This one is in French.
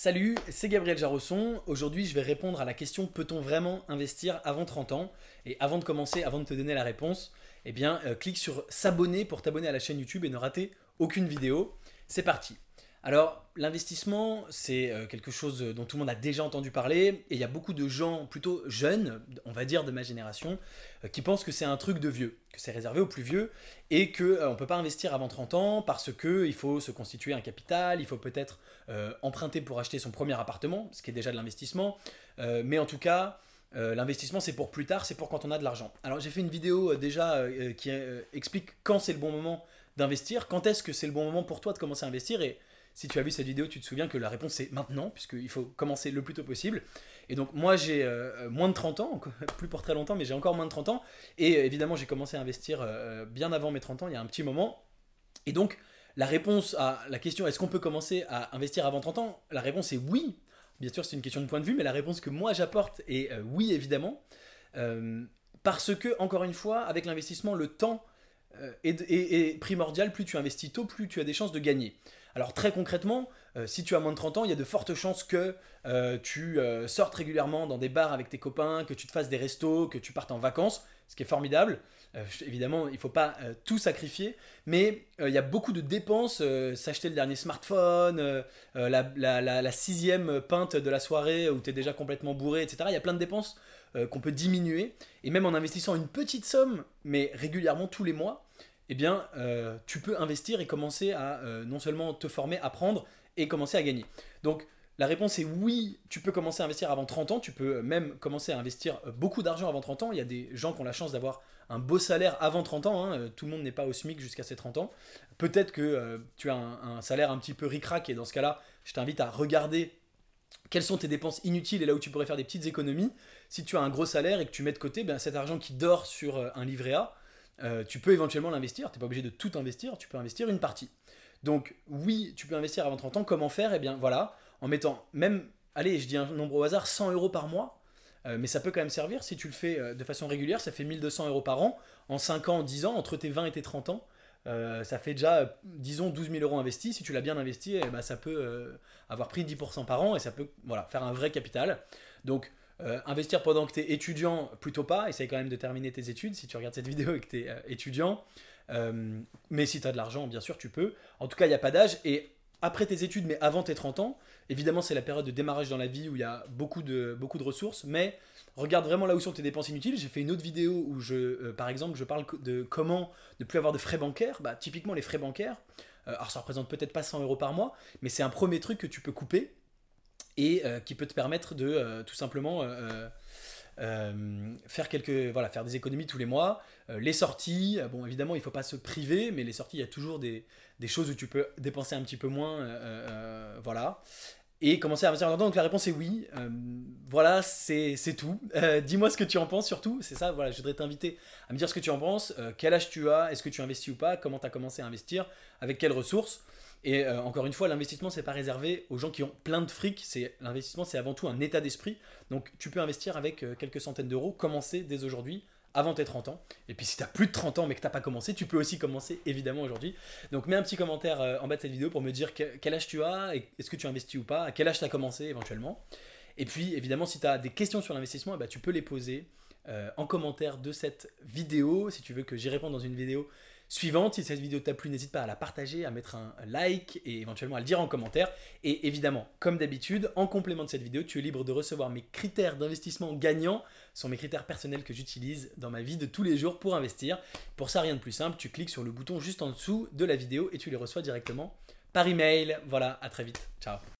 Salut, c'est Gabriel Jarosson. Aujourd'hui, je vais répondre à la question peut-on vraiment investir avant 30 ans? Et avant de commencer, avant de te donner la réponse, eh bien, euh, clique sur s'abonner pour t'abonner à la chaîne YouTube et ne rater aucune vidéo. C'est parti. Alors, l'investissement, c'est euh, quelque chose dont tout le monde a déjà entendu parler, et il y a beaucoup de gens plutôt jeunes, on va dire de ma génération, euh, qui pensent que c'est un truc de vieux, que c'est réservé aux plus vieux, et qu'on euh, ne peut pas investir avant 30 ans parce qu'il faut se constituer un capital, il faut peut-être emprunter pour acheter son premier appartement, ce qui est déjà de l'investissement, mais en tout cas, l'investissement c'est pour plus tard, c'est pour quand on a de l'argent. Alors j'ai fait une vidéo déjà qui explique quand c'est le bon moment d'investir, quand est-ce que c'est le bon moment pour toi de commencer à investir, et si tu as vu cette vidéo, tu te souviens que la réponse c'est maintenant, puisqu'il faut commencer le plus tôt possible. Et donc moi j'ai euh, moins de 30 ans, plus pour très longtemps, mais j'ai encore moins de 30 ans. Et euh, évidemment j'ai commencé à investir euh, bien avant mes 30 ans, il y a un petit moment. Et donc la réponse à la question est-ce qu'on peut commencer à investir avant 30 ans? La réponse est oui. Bien sûr c'est une question de point de vue, mais la réponse que moi j'apporte est oui évidemment. parce que, encore une fois, avec l'investissement, le temps est, primordial. Plus tu investis tôt, plus tu as des chances de gagner. Alors très concrètement, euh, si tu as moins de 30 ans, il y a de fortes chances que euh, tu euh, sortes régulièrement dans des bars avec tes copains, que tu te fasses des restos, que tu partes en vacances, ce qui est formidable. évidemment, il ne faut pas tout sacrifier, mais il y a beaucoup de dépenses, s'acheter le dernier smartphone, la, sixième pinte de la soirée où tu es déjà complètement bourré, etc. Il y a plein de dépenses qu'on peut diminuer, et même en investissant une petite somme, mais régulièrement tous les mois, eh bien, euh, tu peux investir et commencer à euh, non seulement te former, apprendre et commencer à gagner. Donc, la réponse est oui, tu peux commencer à investir avant 30 ans, tu peux même commencer à investir beaucoup d'argent avant 30 ans. Il y a des gens qui ont la chance d'avoir un beau salaire avant 30 ans, hein. tout le monde n'est pas au SMIC jusqu'à ses 30 ans. Peut-être que euh, tu as un, salaire un petit peu ric-rac et dans ce cas-là, je t'invite à regarder quelles sont tes dépenses inutiles et là où tu pourrais faire des petites économies. Si tu as un gros salaire et que tu mets de côté, ben, cet argent qui dort sur un livret A, euh, tu peux éventuellement l'investir, tu n'es pas obligé de tout investir, tu peux investir une partie. Donc oui, tu peux investir avant 30 ans, comment faire? Eh bien voilà, en mettant même, allez, je dis un nombre au hasard, 100 euros par mois, euh, mais ça peut quand même servir si tu le fais euh, de façon régulière, ça fait 1200 euros par an, en 5 ans, 10 ans, entre tes 20 et tes 30 ans, ça fait déjà, disons, 12 000 euros investis. Si tu l'as bien investi, eh ben, ça peut avoir pris 10% par an et ça peut voilà, faire un vrai capital. Donc, euh, investir pendant que tu es étudiant, plutôt pas. Essaye quand même de terminer tes études si tu regardes cette vidéo et que tu es euh, étudiant. Euh, mais si tu as de l'argent, bien sûr, tu peux. En tout cas, il n'y a pas d'âge. Et après tes études, mais avant tes 30 ans, évidemment, c'est la période de démarrage dans la vie où il y a beaucoup de, beaucoup de ressources. Mais regarde vraiment là où sont tes dépenses inutiles. J'ai fait une autre vidéo où, je, par exemple, je parle de comment ne plus avoir de frais bancaires. Bah, typiquement, les frais bancaires. alors, ça représente peut-être pas 100 euros par mois, mais c'est un premier truc que tu peux couper et euh, qui peut te permettre de euh, tout simplement euh, faire quelques voilà faire des économies tous les mois les sorties bon évidemment il faut pas se priver mais les sorties il y a toujours des, des choses où tu peux dépenser un petit peu moins voilà et commencer à investir en Donc la réponse est oui. voilà, c'est tout. Dis-moi ce que tu en penses surtout. C'est ça, voilà, je voudrais t'inviter à me dire ce que tu en penses. quel âge tu as? Est-ce que tu investis ou pas? Comment tu as commencé à investir? Avec quelles ressources? Et euh, encore une fois, l'investissement, c'est pas réservé aux gens qui ont plein de fric. C'est l'investissement, c'est avant tout un état d'esprit. Donc, tu peux investir avec euh, quelques centaines d'euros, commencer dès aujourd'hui, avant tes 30 ans. Et puis, si tu as plus de 30 ans mais que tu n'as pas commencé, tu peux aussi commencer évidemment aujourd'hui. Donc, mets un petit commentaire euh, en bas de cette vidéo pour me dire quel âge tu as, est-ce que tu investis ou pas, à quel âge tu as commencé éventuellement. Et puis, évidemment, si tu as des questions sur l'investissement, eh ben, tu peux les poser en commentaire de cette vidéo. Si tu veux que j'y réponde dans une vidéo suivante. Si cette vidéo t'a plu, n'hésite pas à la partager, à mettre un like et éventuellement à le dire en commentaire. Et évidemment, comme d'habitude, en complément de cette vidéo, tu es libre de recevoir mes critères d'investissement gagnants. Ce sont mes critères personnels que j'utilise dans ma vie de tous les jours pour investir. Pour ça, rien de plus simple, tu cliques sur le bouton juste en dessous de la vidéo et tu les reçois directement par email. Voilà, à très vite. Ciao.